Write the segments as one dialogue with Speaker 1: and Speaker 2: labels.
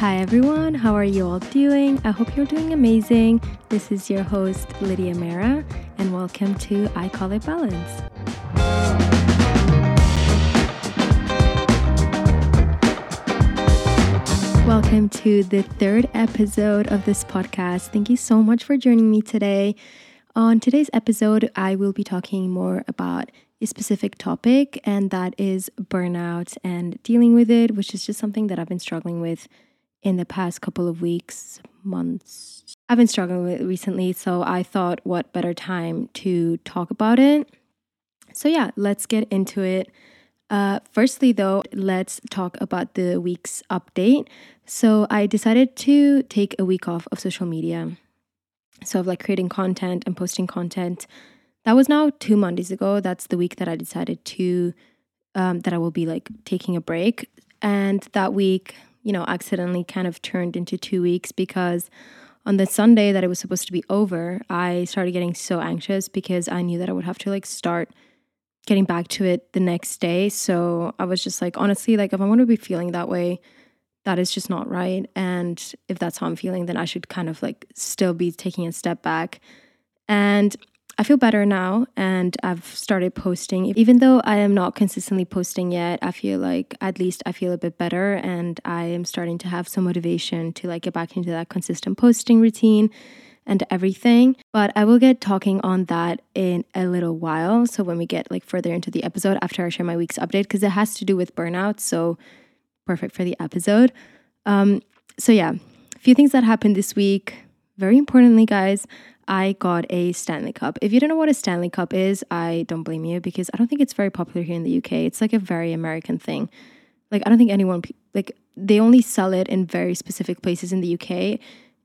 Speaker 1: Hi everyone, how are you all doing? I hope you're doing amazing. This is your host, Lidia Mera, and welcome to I Call It Balance. Welcome to the third episode of this podcast. Thank you so much for joining me today. On today's episode, I will be talking more about a specific topic, and that is burnout and dealing with it, which is just something that I've been struggling with in the past couple of weeks, months. I've been struggling with recently, so I thought what better time to talk about it. So, yeah, let's get into it. Uh, firstly, though, let's talk about the week's update. So, I decided to take a week off of social media. So, of like creating content and posting content. That was now two Mondays ago. That's the week that I decided to, um, that I will be like taking a break. And that week, you know, accidentally kind of turned into two weeks because on the Sunday that it was supposed to be over, I started getting so anxious because I knew that I would have to like start getting back to it the next day. So I was just like, honestly, like if I'm going to be feeling that way, that is just not right. And if that's how I'm feeling, then I should kind of like still be taking a step back. And I feel better now and I've started posting. Even though I am not consistently posting yet, I feel like at least I feel a bit better and I am starting to have some motivation to like get back into that consistent posting routine and everything. But I will get talking on that in a little while. So when we get like further into the episode after I share my week's update, because it has to do with burnout. So perfect for the episode. Um, so yeah, a few things that happened this week. Very importantly, guys, I got a Stanley Cup. If you don't know what a Stanley Cup is, I don't blame you because I don't think it's very popular here in the UK. It's like a very American thing. Like, I don't think anyone, like, they only sell it in very specific places in the UK.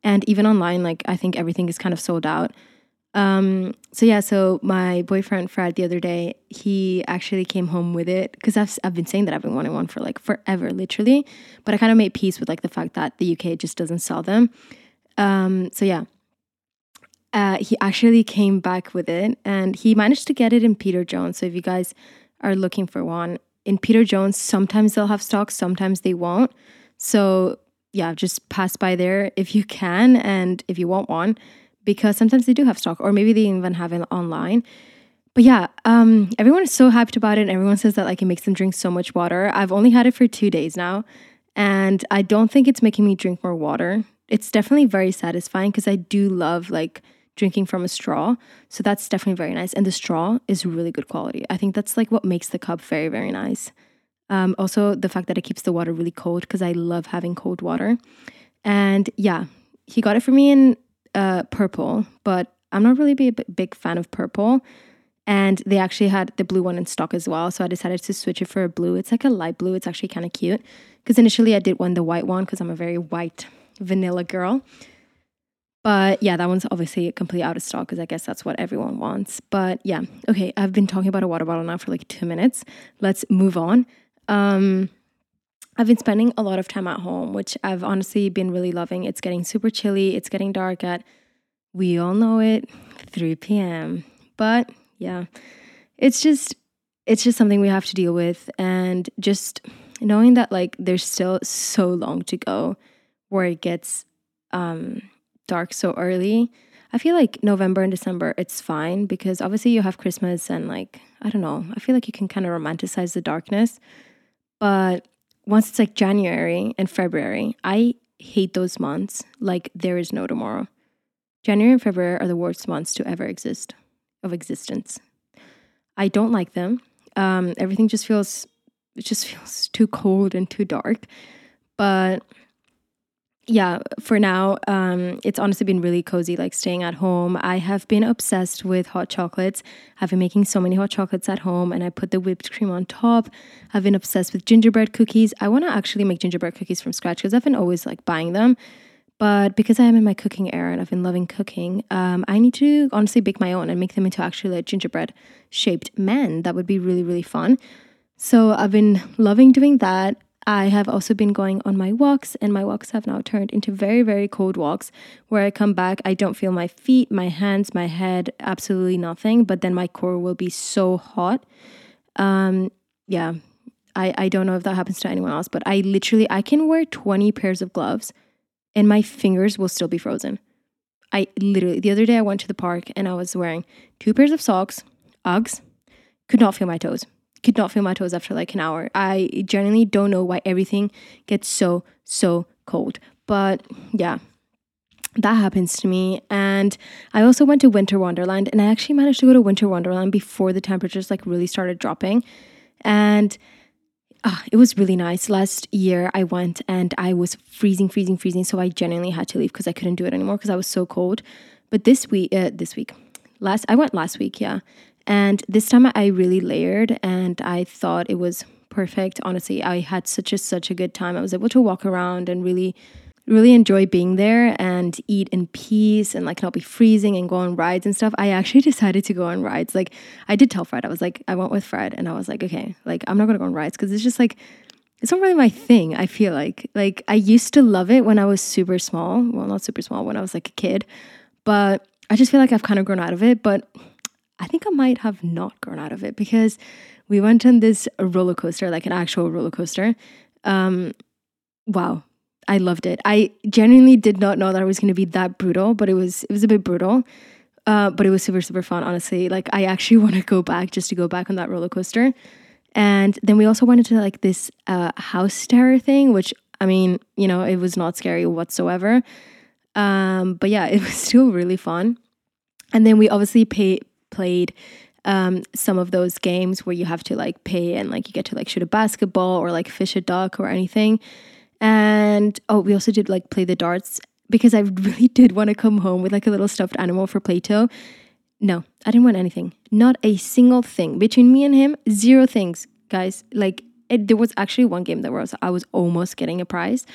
Speaker 1: And even online, like, I think everything is kind of sold out. Um, so yeah, so my boyfriend Fred the other day, he actually came home with it because I've I've been saying that I've been wanting one for like forever, literally. But I kind of made peace with like the fact that the UK just doesn't sell them. Um, so yeah, uh, he actually came back with it and he managed to get it in Peter Jones. So if you guys are looking for one, in Peter Jones, sometimes they'll have stock, sometimes they won't. So yeah, just pass by there if you can and if you want one, because sometimes they do have stock, or maybe they even have it online. But yeah, um, everyone is so hyped about it. And everyone says that like it makes them drink so much water. I've only had it for two days now, and I don't think it's making me drink more water. It's definitely very satisfying because I do love like drinking from a straw. So that's definitely very nice. And the straw is really good quality. I think that's like what makes the cup very, very nice. Um, also, the fact that it keeps the water really cold because I love having cold water. And yeah, he got it for me in uh, purple, but I'm not really a big fan of purple. And they actually had the blue one in stock as well. So I decided to switch it for a blue. It's like a light blue. It's actually kind of cute. Because initially I did want the white one because I'm a very white vanilla girl. But yeah, that one's obviously completely out of stock because I guess that's what everyone wants. But yeah, okay, I've been talking about a water bottle now for like two minutes. Let's move on. Um, I've been spending a lot of time at home, which I've honestly been really loving. It's getting super chilly, it's getting dark at, we all know it, 3 p.m. But yeah, it's just, it's just something we have to deal with. And just knowing that like there's still so long to go where it gets, um, dark so early. I feel like November and December it's fine because obviously you have Christmas and like I don't know. I feel like you can kind of romanticize the darkness. But once it's like January and February, I hate those months like there is no tomorrow. January and February are the worst months to ever exist of existence. I don't like them. Um, everything just feels it just feels too cold and too dark. But yeah, for now, um, it's honestly been really cozy, like staying at home. I have been obsessed with hot chocolates. I've been making so many hot chocolates at home, and I put the whipped cream on top. I've been obsessed with gingerbread cookies. I want to actually make gingerbread cookies from scratch because I've been always like buying them. But because I am in my cooking era and I've been loving cooking, um, I need to honestly bake my own and make them into actually like gingerbread shaped men. That would be really, really fun. So I've been loving doing that. I have also been going on my walks, and my walks have now turned into very, very cold walks where I come back. I don't feel my feet, my hands, my head, absolutely nothing, but then my core will be so hot. Um, yeah, I, I don't know if that happens to anyone else, but I literally I can wear 20 pairs of gloves and my fingers will still be frozen. I literally the other day I went to the park and I was wearing two pairs of socks, Uggs, could not feel my toes. Could not feel my toes after like an hour. I genuinely don't know why everything gets so, so cold. But yeah, that happens to me. And I also went to Winter Wonderland and I actually managed to go to Winter Wonderland before the temperatures like really started dropping. And uh, it was really nice. Last year I went and I was freezing, freezing, freezing. So I genuinely had to leave because I couldn't do it anymore because I was so cold. But this week, uh, this week, last I went last week, yeah. And this time I really layered and I thought it was perfect. Honestly, I had such a such a good time. I was able to walk around and really really enjoy being there and eat in peace and like not be freezing and go on rides and stuff. I actually decided to go on rides. Like I did tell Fred, I was like, I went with Fred and I was like, okay, like I'm not gonna go on rides because it's just like it's not really my thing, I feel like. Like I used to love it when I was super small. Well, not super small, when I was like a kid. But I just feel like I've kind of grown out of it. But I think I might have not grown out of it because we went on this roller coaster, like an actual roller coaster. Um, wow, I loved it. I genuinely did not know that it was going to be that brutal, but it was it was a bit brutal. Uh, but it was super super fun, honestly. Like I actually want to go back just to go back on that roller coaster. And then we also went into like this uh, house terror thing, which I mean, you know, it was not scary whatsoever. Um, but yeah, it was still really fun. And then we obviously pay, played um, some of those games where you have to like pay and like you get to like shoot a basketball or like fish a duck or anything. And oh, we also did like play the darts because I really did want to come home with like a little stuffed animal for Plato. No, I didn't want anything. Not a single thing. Between me and him, zero things, guys. Like it, there was actually one game that was I was almost getting a prize,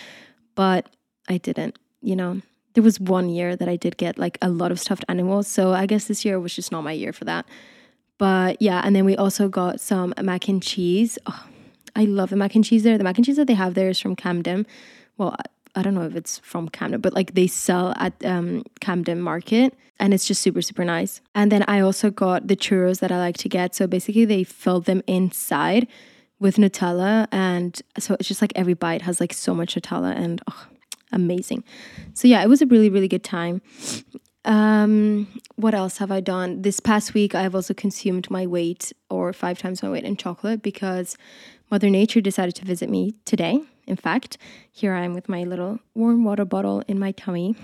Speaker 1: but I didn't, you know. There was one year that I did get like a lot of stuffed animals, so I guess this year was just not my year for that. But yeah, and then we also got some mac and cheese. Oh, I love the mac and cheese there. The mac and cheese that they have there is from Camden. Well, I don't know if it's from Camden, but like they sell at um, Camden Market and it's just super, super nice. And then I also got the churros that I like to get. So basically, they fill them inside with Nutella. And so it's just like every bite has like so much Nutella and oh, amazing. So yeah, it was a really, really good time. Um, what else have I done? This past week, I've also consumed my weight or five times my weight in chocolate because Mother Nature decided to visit me today. In fact, here I am with my little warm water bottle in my tummy,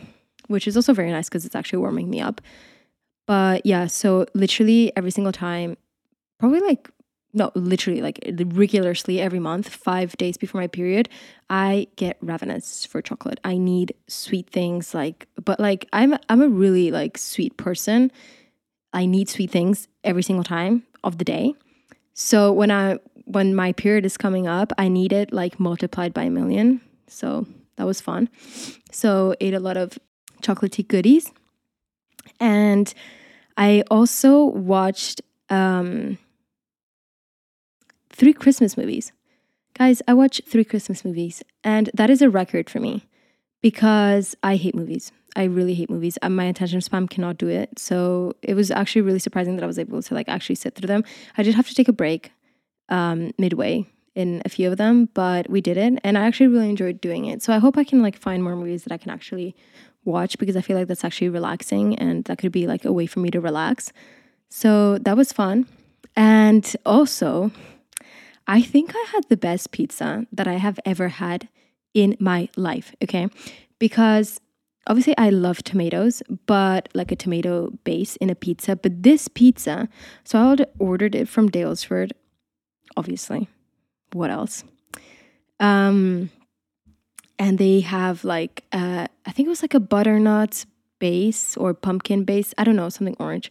Speaker 1: which is also very nice because it's actually warming me up. But yeah, so literally every single time, probably like, no, literally like regularly every month, five days before my period, I get ravenous for chocolate. I need sweet things like, but like I'm I'm a really like sweet person. I need sweet things every single time of the day. So when I when my period is coming up, I need it like multiplied by a million. So that was fun. So ate a lot of chocolatey goodies. And I also watched um, three Christmas movies. Guys, I watched three Christmas movies, and that is a record for me because I hate movies. I really hate movies. my attention span cannot do it. So it was actually really surprising that I was able to like actually sit through them. I did have to take a break um, midway in a few of them, but we did it, and I actually really enjoyed doing it. So I hope I can like find more movies that I can actually watch because I feel like that's actually relaxing, and that could be like a way for me to relax. So that was fun, and also, I think I had the best pizza that I have ever had in my life. Okay, because obviously I love tomatoes, but like a tomato base in a pizza. But this pizza, so I ordered it from Daylesford, obviously. What else? Um, and they have like uh, I think it was like a butternut base or pumpkin base. I don't know, something orange.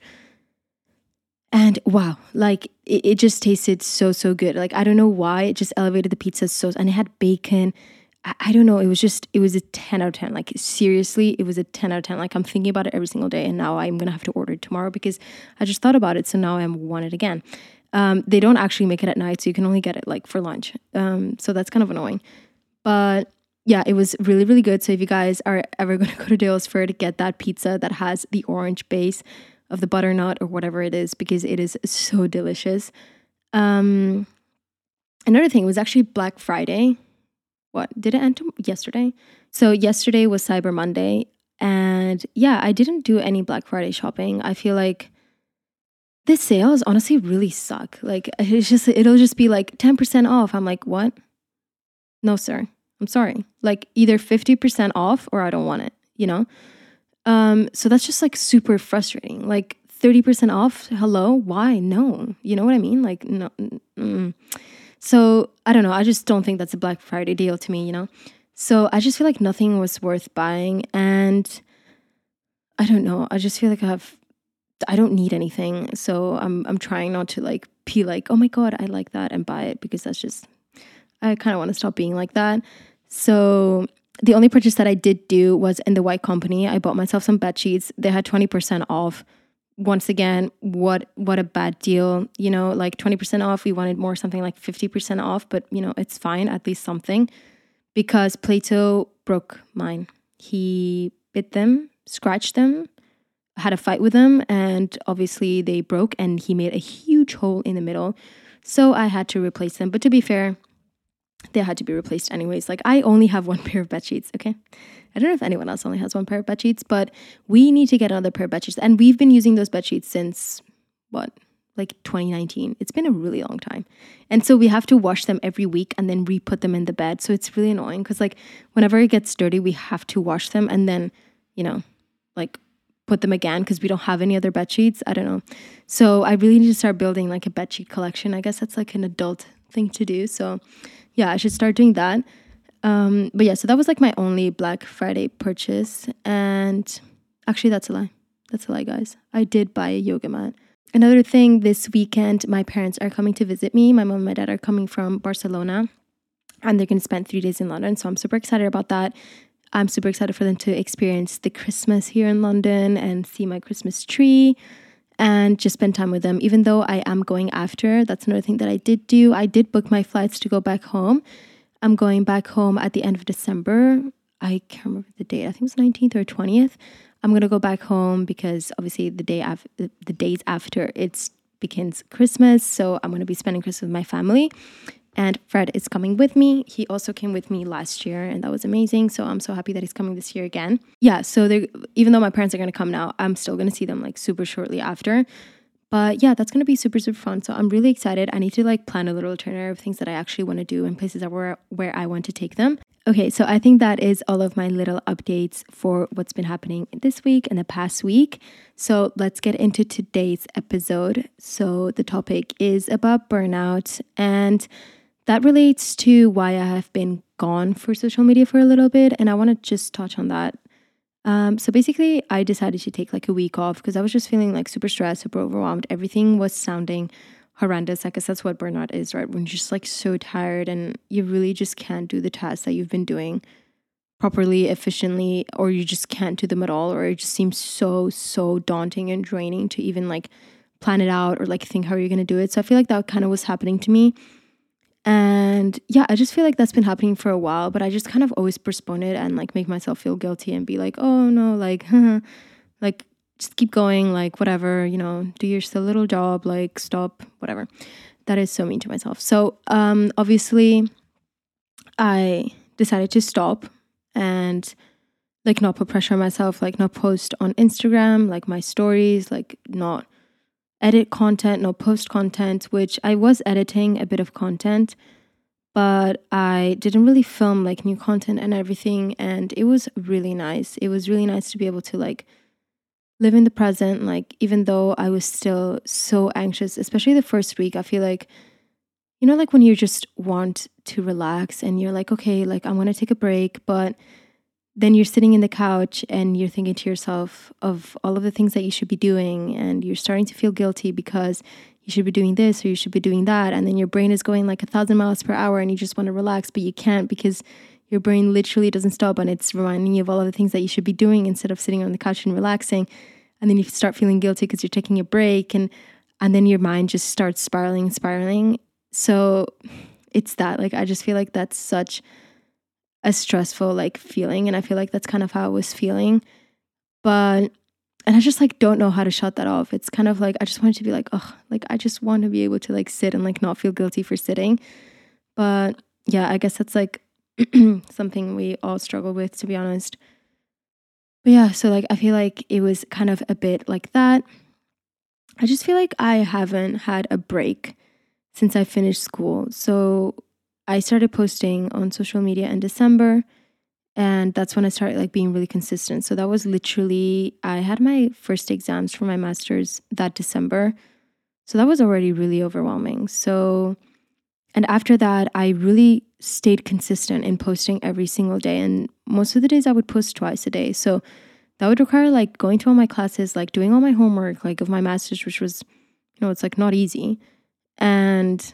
Speaker 1: And wow, like it, it just tasted so so good. Like I don't know why it just elevated the pizza so. And it had bacon. I, I don't know. It was just it was a ten out of ten. Like seriously, it was a ten out of ten. Like I'm thinking about it every single day, and now I'm gonna have to order it tomorrow because I just thought about it. So now I want it again. Um, they don't actually make it at night, so you can only get it like for lunch. Um, so that's kind of annoying. But yeah, it was really, really good. So if you guys are ever going to go to Daylesford to get that pizza that has the orange base of the butternut or whatever it is, because it is so delicious. Um, another thing was actually Black Friday. What did it end yesterday? So yesterday was Cyber Monday, and yeah, I didn't do any Black Friday shopping. I feel like this sales honestly really suck. Like it's just it'll just be like 10% off. I'm like, "What?" No, sir. I'm sorry. Like either 50% off or I don't want it, you know? Um so that's just like super frustrating. Like 30% off, hello? Why? No. You know what I mean? Like no. Mm. So, I don't know. I just don't think that's a Black Friday deal to me, you know? So, I just feel like nothing was worth buying and I don't know. I just feel like I have I don't need anything. So I'm I'm trying not to like be like, oh my god, I like that and buy it because that's just I kind of want to stop being like that. So the only purchase that I did do was in the White Company. I bought myself some bed sheets. They had 20% off. Once again, what what a bad deal. You know, like 20% off. We wanted more something like 50% off, but you know, it's fine, at least something. Because Plato broke mine. He bit them, scratched them, had a fight with them, and obviously they broke, and he made a huge hole in the middle. So I had to replace them. But to be fair, they had to be replaced anyways. Like I only have one pair of bed sheets, okay? I don't know if anyone else only has one pair of bed sheets, but we need to get another pair of bed sheets. And we've been using those bed sheets since what? Like 2019. It's been a really long time. And so we have to wash them every week and then re-put them in the bed. So it's really annoying because like whenever it gets dirty, we have to wash them and then, you know, like put them again because we don't have any other bed sheets. I don't know. So I really need to start building like a bed sheet collection. I guess that's like an adult thing to do. So yeah, I should start doing that. Um, but yeah, so that was like my only Black Friday purchase. And actually, that's a lie. That's a lie, guys. I did buy a yoga mat. Another thing this weekend, my parents are coming to visit me. My mom and my dad are coming from Barcelona and they're going to spend three days in London. So I'm super excited about that. I'm super excited for them to experience the Christmas here in London and see my Christmas tree and just spend time with them. Even though I am going after, that's another thing that I did do. I did book my flights to go back home. I'm going back home at the end of December. I can't remember the date. I think it was 19th or 20th. I'm gonna go back home because obviously the day after the days after it begins Christmas, so I'm gonna be spending Christmas with my family. And Fred is coming with me. He also came with me last year, and that was amazing. So I'm so happy that he's coming this year again. Yeah, so even though my parents are gonna come now, I'm still gonna see them like super shortly after. But yeah, that's gonna be super super fun. So I'm really excited. I need to like plan a little itinerary of things that I actually want to do and places that where where I want to take them. Okay, so I think that is all of my little updates for what's been happening this week and the past week. So let's get into today's episode. So the topic is about burnout and that relates to why I have been gone for social media for a little bit. And I want to just touch on that. Um, so basically, I decided to take like a week off because I was just feeling like super stressed, super overwhelmed. Everything was sounding horrendous. I guess that's what burnout is, right? When you're just like so tired and you really just can't do the tasks that you've been doing properly, efficiently, or you just can't do them at all, or it just seems so, so daunting and draining to even like plan it out or like think how you're to do it. So I feel like that kind of was happening to me. And yeah, I just feel like that's been happening for a while, but I just kind of always postpone it and like make myself feel guilty and be like, oh no, like, like just keep going, like whatever, you know, do your little job, like stop, whatever. That is so mean to myself. So um obviously I decided to stop and like not put pressure on myself, like not post on Instagram, like my stories, like not edit content, no post content, which I was editing a bit of content, but I didn't really film like new content and everything. And it was really nice. It was really nice to be able to like live in the present. Like, even though I was still so anxious, especially the first week, I feel like, you know, like when you just want to relax and you're like, okay, like I'm to take a break, but then you're sitting in the couch and you're thinking to yourself of all of the things that you should be doing and you're starting to feel guilty because you should be doing this or you should be doing that and then your brain is going like a thousand miles per hour and you just want to relax but you can't because your brain literally doesn't stop and it's reminding you of all of the things that you should be doing instead of sitting on the couch and relaxing and then you start feeling guilty because you're taking a break and and then your mind just starts spiraling spiraling. So it's that like i just feel like that's such a stressful like feeling and I feel like that's kind of how I was feeling. But and I just like don't know how to shut that off. It's kind of like I just wanted to be like, oh, like I just want to be able to like sit and like not feel guilty for sitting. But yeah, I guess that's like something we all struggle with, to be honest. But yeah, so like I feel like it was kind of a bit like that. I just feel like I haven't had a break since I finished school. So I started posting on social media in December and that's when I started like being really consistent. So that was literally I had my first exams for my masters that December. So that was already really overwhelming. So and after that I really stayed consistent in posting every single day and most of the days I would post twice a day. So that would require like going to all my classes, like doing all my homework like of my masters which was you know, it's like not easy. And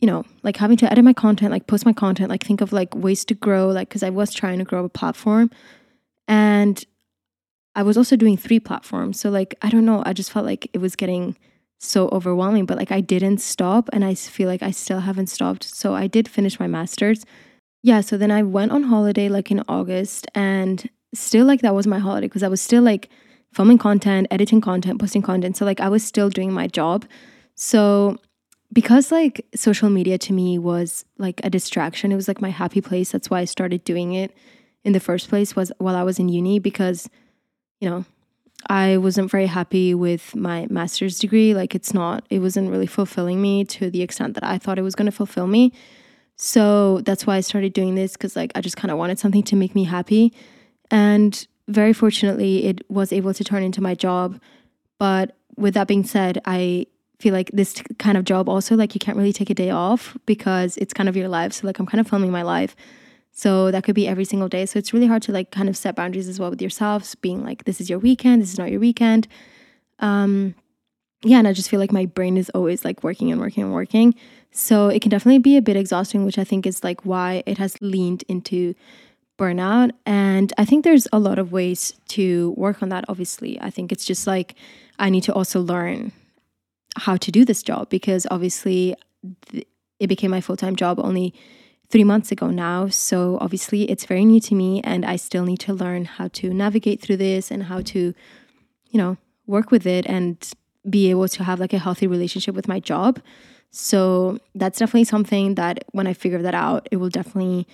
Speaker 1: you know, like having to edit my content, like post my content, like think of like ways to grow, like because I was trying to grow a platform. And I was also doing three platforms. So, like, I don't know, I just felt like it was getting so overwhelming, but like I didn't stop and I feel like I still haven't stopped. So, I did finish my master's. Yeah. So then I went on holiday like in August and still like that was my holiday because I was still like filming content, editing content, posting content. So, like, I was still doing my job. So, because like social media to me was like a distraction, it was like my happy place. That's why I started doing it in the first place was while I was in uni because you know, I wasn't very happy with my master's degree. Like it's not it wasn't really fulfilling me to the extent that I thought it was going to fulfill me. So that's why I started doing this cuz like I just kind of wanted something to make me happy. And very fortunately it was able to turn into my job. But with that being said, I feel like this kind of job also like you can't really take a day off because it's kind of your life. So like i'm kind of filming my life. So that could be every single day. So it's really hard to like kind of set boundaries as well with yourselves being like this is your weekend this is not your weekend. Um yeah and i just feel like my brain is always like working and working and working. So it can definitely be a bit exhausting which i think is like why it has leaned into burnout. And i think there's a lot of ways to work on that obviously. I think it's just like i need to also learn how to do this job because obviously th- it became my full time job only three months ago now. So obviously it's very new to me and I still need to learn how to navigate through this and how to, you know, work with it and be able to have like a healthy relationship with my job. So that's definitely something that when I figure that out, it will definitely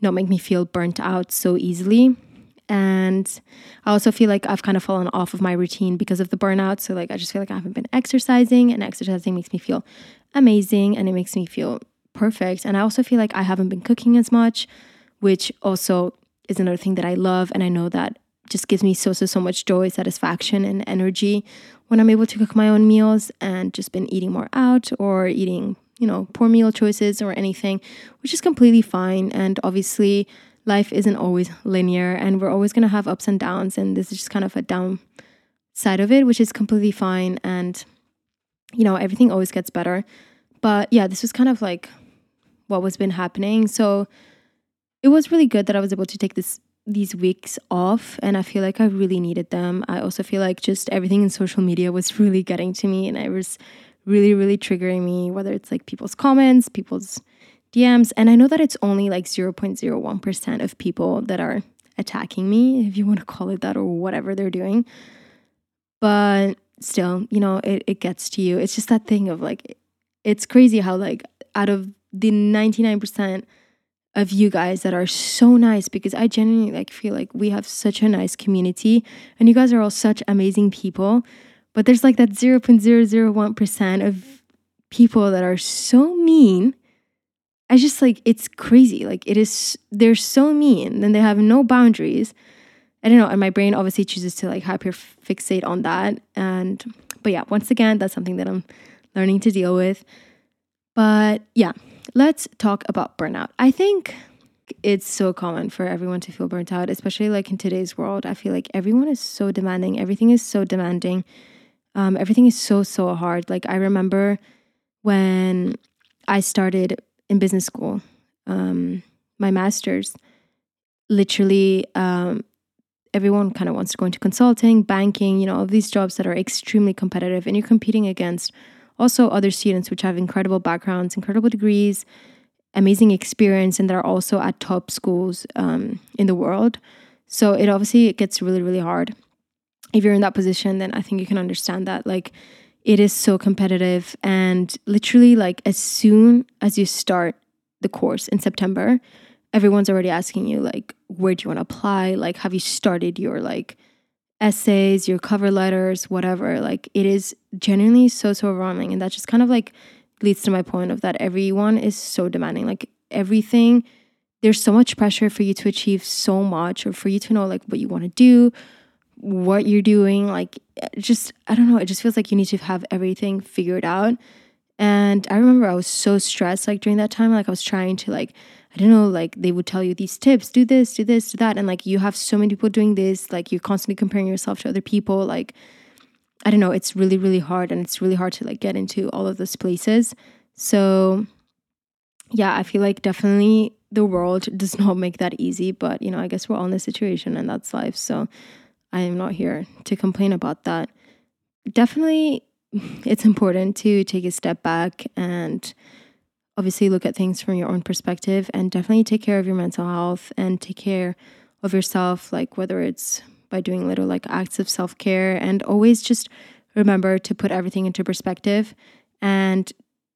Speaker 1: not make me feel burnt out so easily. And I also feel like I've kind of fallen off of my routine because of the burnout. So, like, I just feel like I haven't been exercising, and exercising makes me feel amazing and it makes me feel perfect. And I also feel like I haven't been cooking as much, which also is another thing that I love. And I know that just gives me so, so, so much joy, satisfaction, and energy when I'm able to cook my own meals and just been eating more out or eating, you know, poor meal choices or anything, which is completely fine. And obviously, life isn't always linear and we're always going to have ups and downs and this is just kind of a down side of it which is completely fine and you know everything always gets better. But yeah this was kind of like what was been happening. So it was really good that i was able to take this these weeks off and i feel like i really needed them. I also feel like just everything in social media was really getting to me and it was really really triggering me whether it's like people's comments people's DMs. And I know that it's only like 0.01% of people that are attacking me, if you want to call it that, or whatever they're doing. But still, you know, it, it gets to you. It's just that thing of like, it's crazy how, like, out of the 99% of you guys that are so nice because I genuinely like feel like we have such a nice community and you guys are all such amazing people. But there's like that 0.001% of people that are so mean I just like it's crazy. Like it is they're so mean and they have no boundaries. I don't know, and my brain obviously chooses to like hyper fixate on that. And but yeah, once again, that's something that I'm learning to deal with. But yeah, let's talk about burnout. I think it's so common for everyone to feel burnt out, especially like in today's world. I feel like everyone is so demanding. Everything is so demanding. Um, everything is so so hard. Like I remember when I started in business school, um, my master's, literally um, everyone kind of wants to go into consulting, banking, you know, all these jobs that are extremely competitive, and you're competing against also other students which have incredible backgrounds, incredible degrees, amazing experience, and they're also at top schools um, in the world. So it obviously it gets really, really hard. If you're in that position, then I think you can understand that. Like it is so competitive and literally like as soon as you start the course in September, everyone's already asking you like where do you want to apply? Like have you started your like essays, your cover letters, whatever. Like it is genuinely so so overwhelming and that just kind of like leads to my point of that everyone is so demanding. Like everything there's so much pressure for you to achieve so much or for you to know like what you want to do, what you're doing, like just I don't know, it just feels like you need to have everything figured out. And I remember I was so stressed like during that time like I was trying to like I don't know, like they would tell you these tips, do this, do this, do that. And like you have so many people doing this, like you're constantly comparing yourself to other people. Like, I don't know, it's really, really hard. And it's really hard to like get into all of those places. So, yeah, I feel like definitely the world does not make that easy. But, you know, I guess we're all in this situation and that's life. So I am not here to complain about that. Definitely, it's important to take a step back and obviously look at things from your own perspective and definitely take care of your mental health and take care of yourself, like whether it's by doing little like acts of self care and always just remember to put everything into perspective and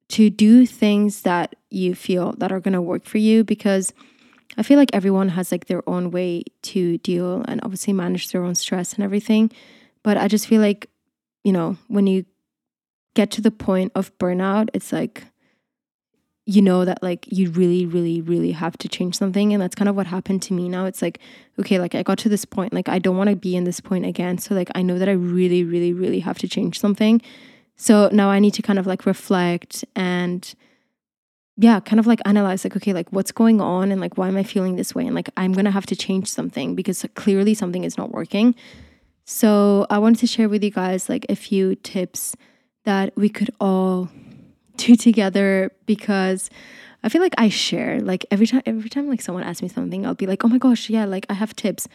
Speaker 1: to do things that you feel that are going to work for you because I feel like everyone has like their own way to deal and obviously manage their own stress and everything. But I just feel like, you know, when you get to the point of burnout, it's like you know that like you really really really have to change something. And that's kind of what happened to me now. It's like okay like i got to this point like i don't want to be in this point again. So like i know that i really really really have to change something. So now i need to kind of like reflect and yeah kind of like analyze like okay like what's going on and like why am i feeling this way? And like i'm gonna have to change something because clearly something is not working. So i wanted to share with you guys like a few tips that we could all do together because I feel like I share like every time every time like someone asks me something I'll be like oh my gosh yeah like I have tips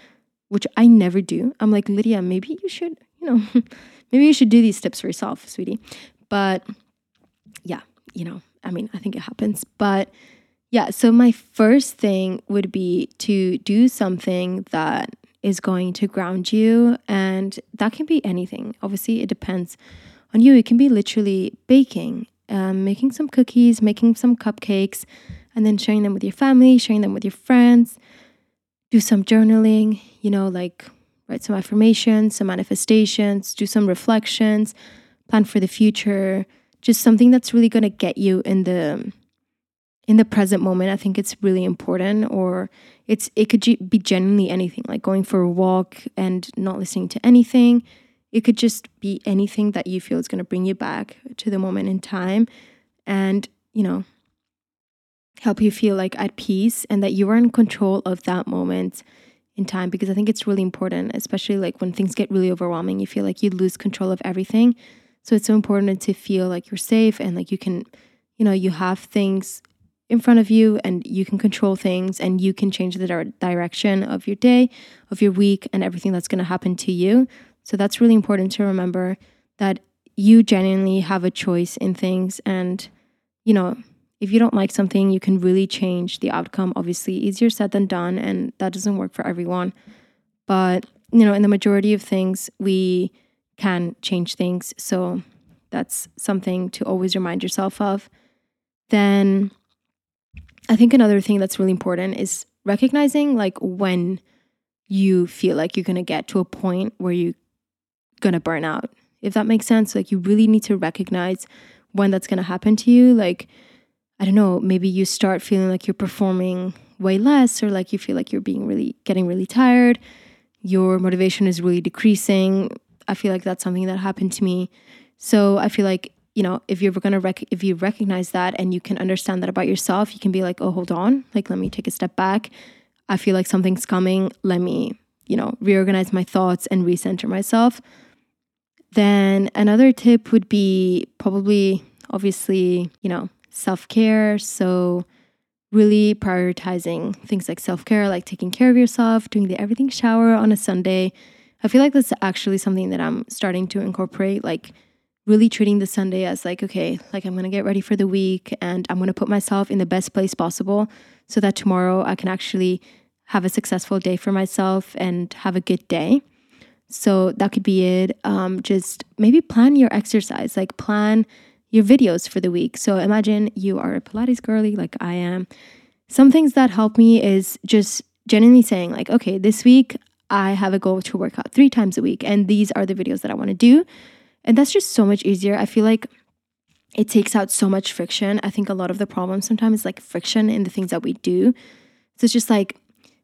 Speaker 1: which I never do. I'm like Lidia maybe you should you know maybe you should do these tips for yourself sweetie. But yeah you know I mean I think it happens but yeah so my first thing would be to do something that is going to ground you and that can be anything obviously it depends on you it can be literally baking um, making some cookies, making some cupcakes, and then sharing them with your family, sharing them with your friends. Do some journaling, you know, like write some affirmations, some manifestations, do some reflections, plan for the future, just something that's really going to get you in the in the present moment i think it's really important or it's it could be genuinely anything like going for a walk and not listening to anything it could just be anything that you feel is going to bring you back to the moment in time and, you know, help you feel like at peace and that you are in control of that moment in time because I think it's really important, especially like when things get really overwhelming, you feel like you lose control of everything. So it's so important to feel like you're safe and like you can, you know, you have things in front of you and you can control things and you can change the direction of your day, of your week, and everything that's going to happen to you. So that's really important to remember that you genuinely have a choice in things. And, you know, if you don't like something, you can really change the outcome. Obviously, easier said than done. And that doesn't work for everyone. But, you know, in the majority of things, we can change things. So that's something to always remind yourself of. Then I think another thing that's really important is recognizing like when you feel like you're going to get to a point where you're going to burn out. If that makes sense, like you really need to recognize when that's going to happen to you. Like, I don't know, maybe you start feeling like you're performing way less, or like you feel like you're being really getting really tired. Your motivation is really decreasing. I feel like that's something that happened to me. So I feel like you know if you're gonna rec- if you recognize that and you can understand that about yourself, you can be like, oh, hold on, like let me take a step back. I feel like something's coming. Let me you know reorganize my thoughts and recenter myself then another tip would be probably, obviously, you know, self care. So, really prioritizing things like self care, like taking care of yourself, doing the everything shower on a Sunday. I feel like that's actually something that I'm starting to incorporate, like really treating the Sunday as like, okay, like I'm gonna get ready for the week and I'm gonna put myself in the best place possible so that tomorrow I can actually have a successful day for myself and have a good day. So that could be it. Um, just maybe plan your exercise, like plan your videos for the week. So imagine you are a Pilates girly like I am. Some things that help me is just genuinely saying, like, okay, this week I have a goal to work out three times a week, and these are the videos that I want to do. And that's just so much easier. I feel like it takes out so much friction. I think a lot of the problem sometimes is like friction in the things that we do. So it's just like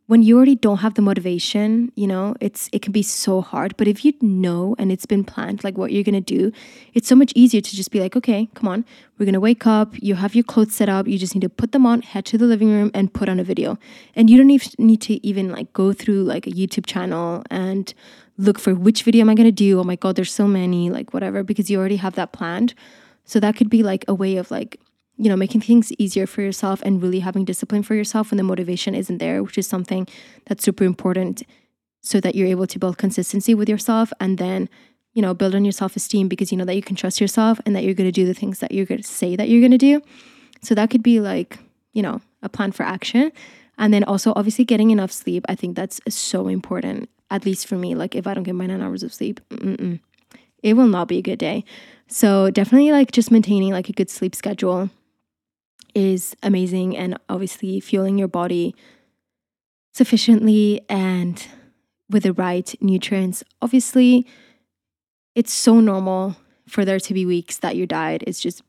Speaker 1: when you already don't have the motivation, you know, it's it can be so hard. But if you know and it's been planned, like what you're gonna do, it's so much easier to just be like, okay, come on, we're gonna wake up. You have your clothes set up. You just need to put them on, head to the living room, and put on a video. And you don't even need to even like go through like a YouTube channel and look for which video am I gonna do. Oh my god, there's so many, like whatever, because you already have that planned. So that could be like a way of like you know, making things easier for yourself and really having discipline for yourself when the motivation isn't there, which is something that's super important so that you're able to build consistency with yourself and then, you know, build on your self esteem because you know that you can trust yourself and that you're going to do the things that you're going to say that you're going to do. So that could be like, you know, a plan for action. And then also, obviously, getting enough sleep. I think that's so important, at least for me. Like, if I don't get my nine hours of sleep, it will not be a good day. So, definitely, like, just maintaining like a good sleep schedule is amazing and obviously fueling your body sufficiently and with the right nutrients. Obviously, it's so normal for there to be weeks that your diet is just,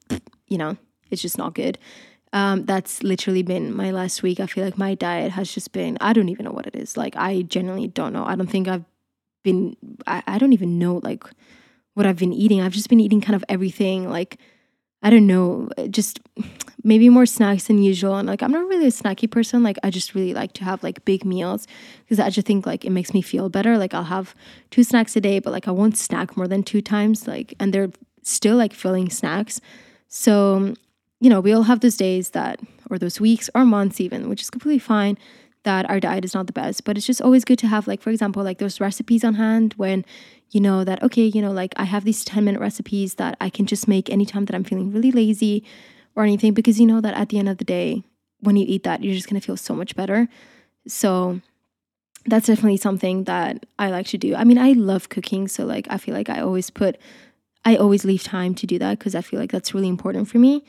Speaker 1: you know, it's just not good. Um, that's literally been my last week. I feel like my diet has just been, I don't even know what it is. Like, I genuinely don't know. I don't think I've been, I, I don't even know like what I've been eating. I've just been eating kind of everything. Like, I don't know, uh, just maybe more snacks than usual. And like, I'm not really a snacky person. Like, I just really like to have like big meals because I just think like it makes me feel better. Like, I'll have two snacks a day, but like I won't snack more than two times. Like, and they're still like filling snacks. So, you know, we all have those days that, or those weeks or months even, which is completely fine that our diet is not the best. But it's just always good to have, like, for example, like those recipes on hand when you know that okay you know like i have these 10 minute recipes that i can just make anytime that i'm feeling really lazy or anything because you know that at the end of the day when you eat that you're just to feel so much better. So that's definitely something that i like to do. I mean i love cooking so like i feel like i always put i always leave time to do that because i feel like that's really important for me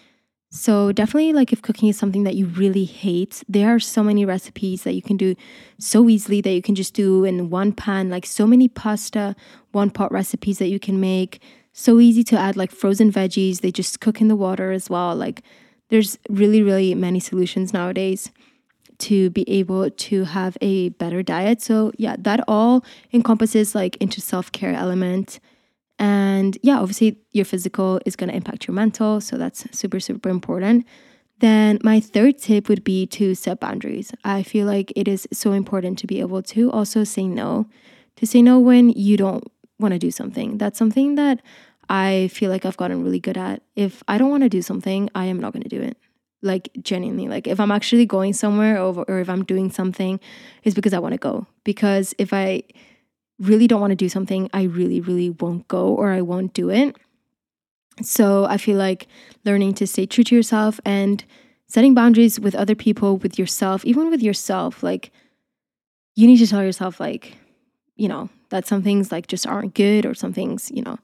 Speaker 1: so, definitely, like if cooking is something that you really hate, there are so many recipes that you can do so easily that you can just do in one pan, like so many pasta, one pot recipes that you can make. So easy to add like frozen veggies, they just cook in the water as well. Like, there's really, really many solutions nowadays to be able to have a better diet. So, yeah, that all encompasses like into self care element and yeah, obviously, your physical is going to impact your mental. So that's super, super important. Then, my third tip would be to set boundaries. I feel like it is so important to be able to also say no, to say no when you don't want to do something. That's something that I feel like I've gotten really good at. If I don't want to do something, I am not going to do it. Like, genuinely, like if I'm actually going somewhere or, or if I'm doing something, it's because I want to go. Because if I, really don't want to do something, I really, really won't go or I won't do it. So I feel like learning to stay true to yourself and setting boundaries with other people, with yourself, even with yourself, like you need to tell yourself, like, you know, that some things like just aren't good or some things, you know,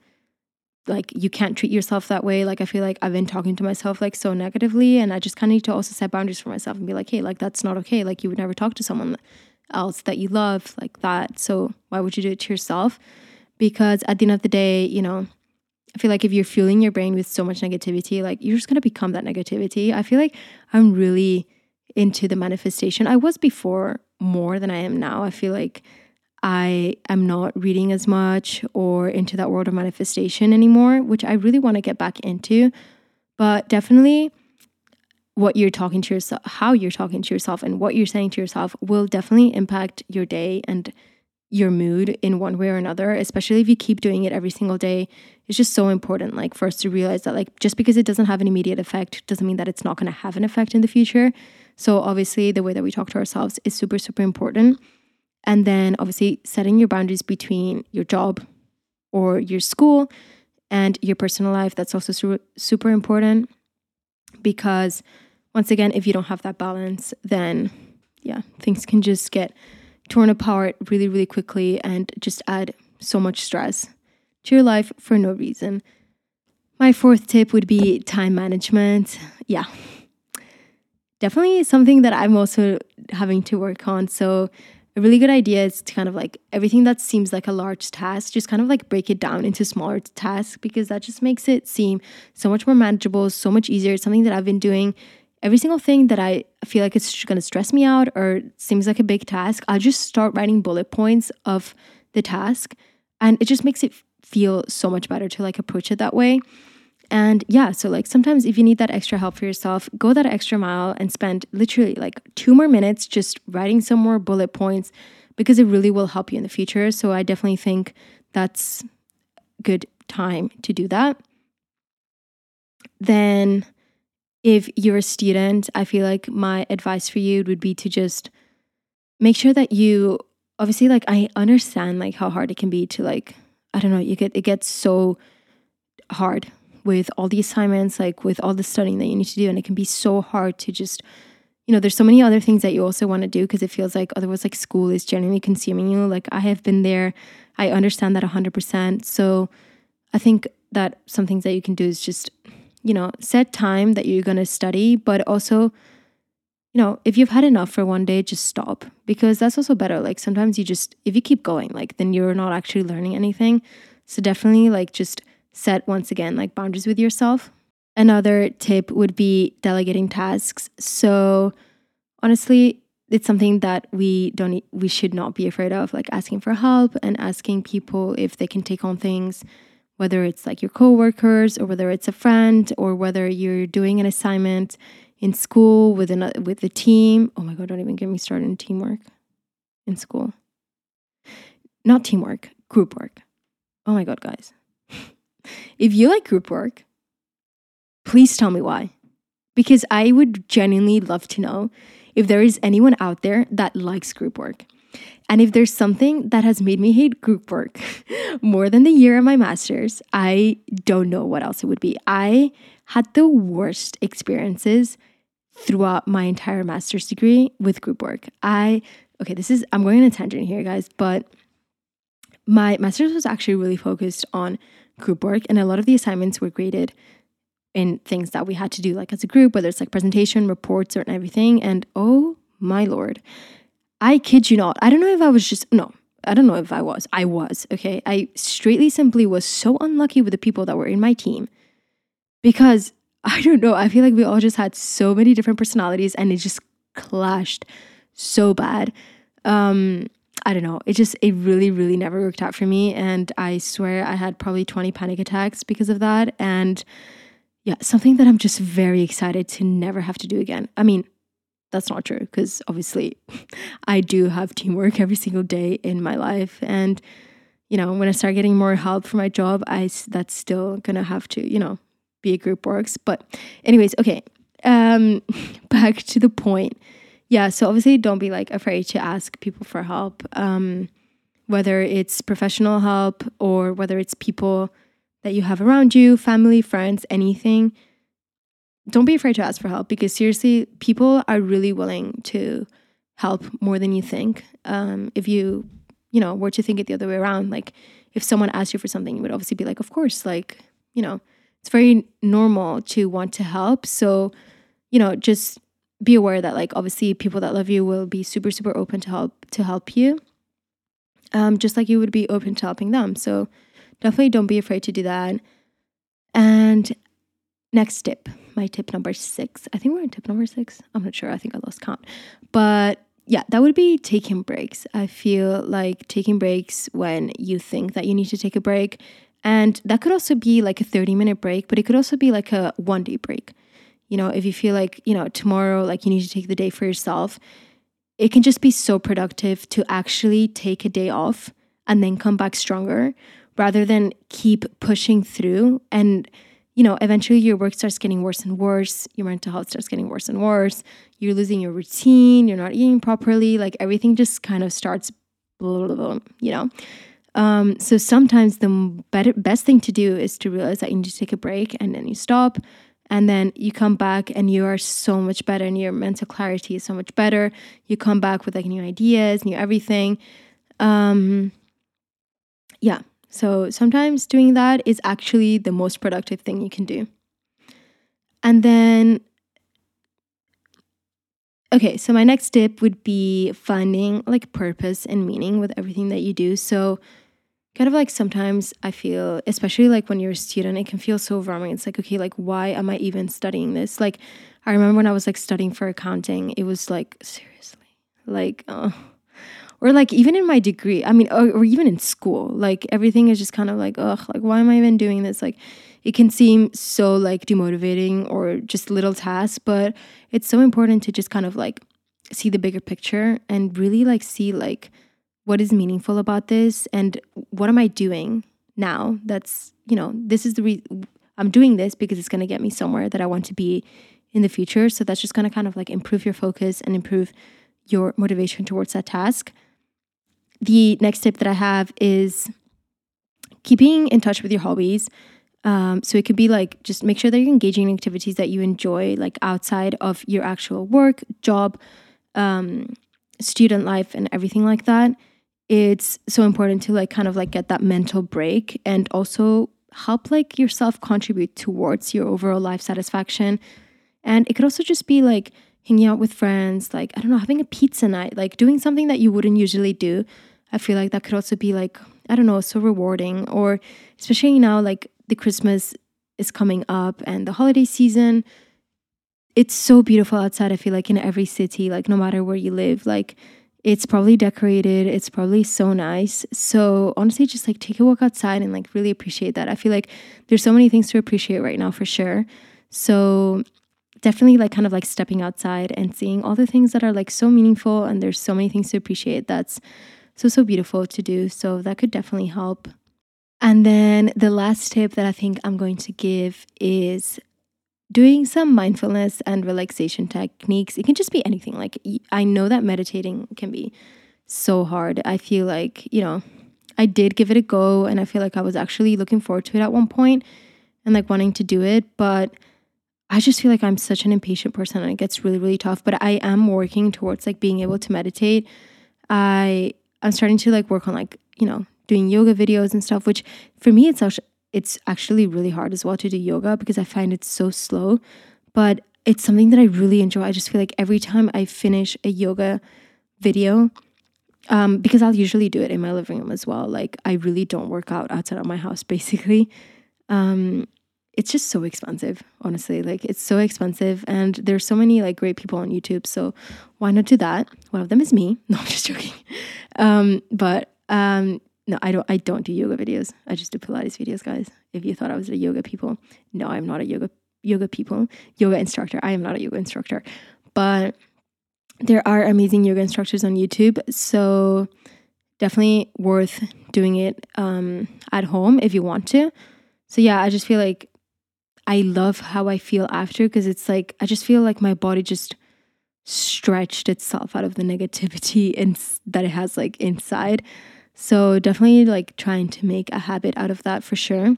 Speaker 1: like you can't treat yourself that way. Like I feel like I've been talking to myself like so negatively and I just kind of need to also set boundaries for myself and be like, hey, like that's not okay. Like you would never talk to someone else that you love like that. So why would you do it to yourself? Because at the end of the day, you know, I feel like if you're fueling your brain with so much negativity, like you're just gonna become that negativity. I feel like I'm really into the manifestation. I was before more than I am now. I feel like I am not reading as much or into that world of manifestation anymore, which I really want to get back into. But definitely what you're talking to yourself, how you're talking to yourself, and what you're saying to yourself will definitely impact your day and your mood in one way or another, especially if you keep doing it every single day. It's just so important, like, for us to realize that, like, just because it doesn't have an immediate effect doesn't mean that it's not going to have an effect in the future. So, obviously, the way that we talk to ourselves is super, super important. And then, obviously, setting your boundaries between your job or your school and your personal life, that's also super, super important because once again, if you don't have that balance, then yeah, things can just get torn apart really, really quickly and just add so much stress to your life for no reason. My fourth tip would be time management. Yeah. Definitely something that I'm also having to work on. So, a really good idea is to kind of like everything that seems like a large task, just kind of like break it down into smaller tasks because that just makes it seem so much more manageable, so much easier. It's something that I've been doing. Every single thing that I feel like it's going to stress me out or seems like a big task, I'll just start writing bullet points of the task. And it just makes it feel so much better to like approach it that way. And yeah, so like sometimes if you need that extra help for yourself, go that extra mile and spend literally like two more minutes just writing some more bullet points because it really will help you in the future. So I definitely think that's good time to do that. Then if you're a student, I feel like my advice for you would be to just make sure that you obviously like I understand like how hard it can be to like I don't know, you get it gets so hard with all the assignments, like with all the studying that you need to do. And it can be so hard to just, you know, there's so many other things that you also want to do because it feels like otherwise, like school is genuinely consuming you. Like I have been there, I understand that 100%. So I think that some things that you can do is just, you know, set time that you're going to study, but also, you know, if you've had enough for one day, just stop because that's also better. Like sometimes you just, if you keep going, like then you're not actually learning anything. So definitely like just set once again like boundaries with yourself. Another tip would be delegating tasks. So honestly, it's something that we don't we should not be afraid of like asking for help and asking people if they can take on things whether it's like your coworkers or whether it's a friend or whether you're doing an assignment in school with another with the team. Oh my god, don't even get me started in teamwork in school. Not teamwork, group work. Oh my god, guys. If you like group work, please tell me why. Because I would genuinely love to know if there is anyone out there that likes group work. And if there's something that has made me hate group work more than the year of my master's, I don't know what else it would be. I had the worst experiences throughout my entire master's degree with group work. I, okay, this is, I'm going on a tangent here, guys, but my master's was actually really focused on group work, and a lot of the assignments were graded in things that we had to do, like as a group, whether it's like presentation, reports, or everything. And oh my lord, I kid you not. I don't know if I was just no. I don't know if I was. I was okay. I straightly simply was so unlucky with the people that were in my team because I don't know. I feel like we all just had so many different personalities and it just clashed so bad. Um, I don't know. It just, it really, really never worked out for me. And I swear I had probably 20 panic attacks because of that. And yeah, something that I'm just very excited to never have to do again. I mean, that's not true because obviously I do have teamwork every single day in my life. And, you know, when I start getting more help for my job, I, that's still gonna have to, you know, be a group works. But, anyways, okay. Um, back to the point yeah, so obviously don't be like afraid to ask people for help. Um, whether it's professional help or whether it's people that you have around you, family, friends, anything. Don't be afraid to ask for help because seriously, people are really willing to help more than you think. Um, if you, you know, were to think it the other way around, like if someone asked you for something, you would obviously be like, of course, like, you know, it's very normal to want to help. So, you know, just be aware that like obviously people that love you will be super super open to help to help you um just like you would be open to helping them so definitely don't be afraid to do that and next tip my tip number six. I think we're on tip number six? I'm not sure. I think i lost count. But yeah that would be taking breaks. I feel like taking breaks when you think that you need to take a break. And that could also be like a 30 minute break but it could also be like a one day break. You know, if you feel like, you know, tomorrow, like you need to take the day for yourself, it can just be so productive to actually take a day off and then come back stronger rather than keep pushing through and you know eventually your work starts getting worse and worse your mental health starts getting worse and worse you're losing your routine you're not eating properly like everything just kind of starts blah, blah, blah, you know? Um, so sometimes the better best thing to do is to realize that you need to take a break and then you stop and then you come back and you are so much better and your mental clarity is so much better. You come back with like new ideas new everything. Um yeah So sometimes doing that is actually the most productive thing you can do. And then, okay, so my next tip would be finding like purpose and meaning with everything that you do. So, kind of like sometimes I feel, especially like when you're a student, it can feel so overwhelming. It's like, okay, like, why am I even studying this? Like, I remember when I was like studying for accounting, it was like, seriously, like, oh. Or like even in my degree, I mean, or, or even in school, like everything is just kind of like, ugh, like why am I even doing this? Like, it can seem so like demotivating or just little tasks, but it's so important to just kind of like see the bigger picture and really like see like what is meaningful about this and what am I doing now that's, you know, this is the reason I'm doing this because it's going to get me somewhere that I want to be in the future. So that's just going to kind of like improve your focus and improve your motivation towards that task. The next tip that I have is keeping in touch with your hobbies. Um, so it could be like just make sure that you're engaging in activities that you enjoy, like outside of your actual work, job, um, student life, and everything like that it's so important to like kind of like get that mental break and also help like yourself contribute towards your overall life satisfaction. And it could also just be like hanging out with friends, like I don't know, having a pizza night, like doing something that you wouldn't usually do. I feel like that could also be like I don't know, so rewarding or especially now like the Christmas is coming up and the holiday season. It's so beautiful outside. I feel like in every city, like no matter where you live, like it's probably decorated. It's probably so nice. So honestly, just like take a walk outside and like really appreciate that. I feel like there's so many things to appreciate right now for sure. So definitely like kind of like stepping outside and seeing all the things that are like so meaningful and there's so many things to appreciate that's so so beautiful to do. So that could definitely help. And then the last tip that I think I'm going to give is doing some mindfulness and relaxation techniques. It can just be anything. Like, I know that meditating can be so hard. I feel like, you know, I did give it a go and I feel like I was actually looking forward to it at one point and like wanting to do it. But I just feel like I'm such an impatient person and it gets really, really tough. But I am working towards like being able to meditate. I I'm starting to like work on like, you know, doing yoga videos and stuff, which for me it's actually it's actually really hard as well to do yoga because I find it so slow. But it's something that I really enjoy. I just feel like every time I finish a yoga video, um, because I'll usually do it in my living room as well. Like I really don't work out outside of my house, basically. Um, it's just so expensive, honestly. Like it's so expensive, and there's so many like great people on YouTube. So why not do that? One of them is me. No, I'm just joking. Um, but um, no, I don't I don't do yoga videos. I just do Pilates videos, guys. If you thought I was a yoga people, no, I'm not a yoga yoga people, yoga instructor. I am not a yoga instructor. But there are amazing yoga instructors on YouTube, so definitely worth doing it um, at home if you want to. So yeah, I just feel like I love how I feel after because it's like I just feel like my body just stretched itself out of the negativity and that it has like inside. So definitely like trying to make a habit out of that for sure.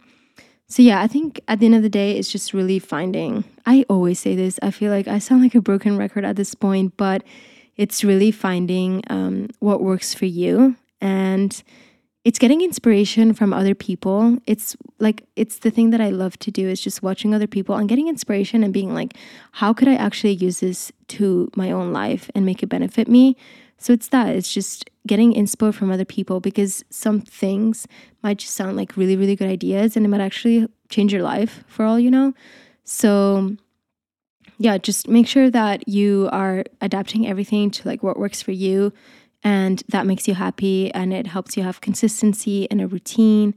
Speaker 1: So yeah, I think at the end of the day, it's just really finding. I always say this. I feel like I sound like a broken record at this point, but it's really finding um, what works for you and it's getting inspiration from other people. It's like it's the thing that I love to do is just watching other people and getting inspiration and being like, how could I actually use this to my own life and make it benefit me? So it's that. It's just getting inspo from other people because some things might just sound like really, really good ideas and it might actually change your life for all you know. So yeah, just make sure that you are adapting everything to like what works for you and that makes you happy and it helps you have consistency and a routine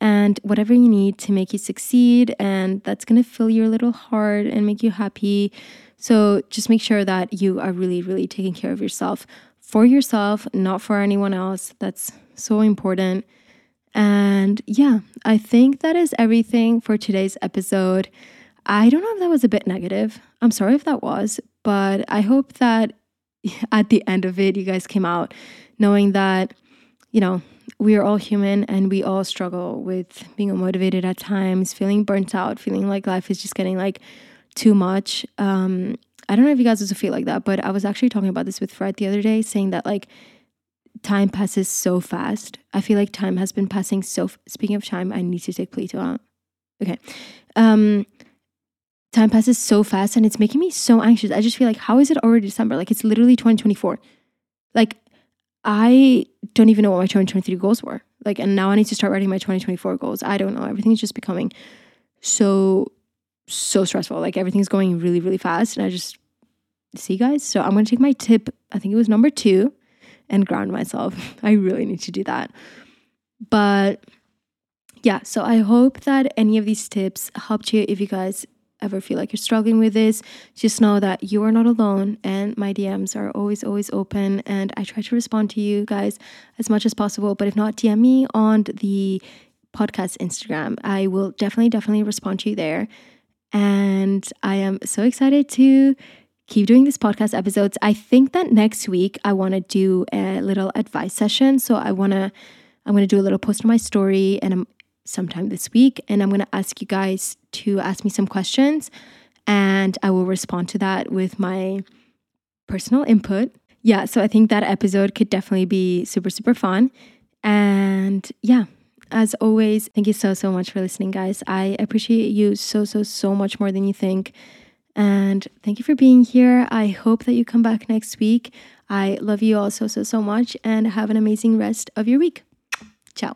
Speaker 1: and whatever you need to make you succeed and that's going to fill your little heart and make you happy. So just make sure that you are really really taking care of yourself for yourself, not for anyone else. That's so important. And yeah, I think that is everything for today's episode. I don't know if that was a bit negative. I'm sorry if that was, but I hope that at the end of it, you guys came out knowing that, you know, we are all human and we all struggle with being unmotivated at times, feeling burnt out, feeling like life is just getting like too much. Um, I don't know if you guys also feel like that, but I was actually talking about this with Fred the other day, saying that like time passes so fast. I feel like time has been passing so. F- Speaking of time, I need to take Plato out. Okay. Um, time passes so fast and it's making me so anxious. I just feel like, how is it already December? Like, it's literally 2024. Like, I don't even know what my 2023 goals were. Like, and now I need to start writing my 2024 goals. I don't know. Everything's just becoming so, so stressful. Like, everything's going really, really fast. And I just see, you guys. So, I'm going to take my tip, I think it was number two, and ground myself. I really need to do that. But yeah, so I hope that any of these tips helped you if you guys ever feel like you're struggling with this, just know that you are not alone and my DMs are always, always open. And I try to respond to you guys as much as possible. But if not, DM me on the podcast Instagram. I will definitely, definitely respond to you there. And I am so excited to keep doing these podcast episodes. I think that next week I want to do a little advice session. So I want to, I'm going to do a little post on my story and I'm sometime this week. And I'm going to ask you guys to ask me some questions and I will respond to that with my personal input. Yeah, so I think that episode could definitely be super, super fun. And yeah, as always, thank you so, so much for listening, guys. I appreciate you so, so, so much more than you think. And thank you for being here. I hope that you come back next week. I love you all so, so, so much and have an amazing rest of your week. Ciao.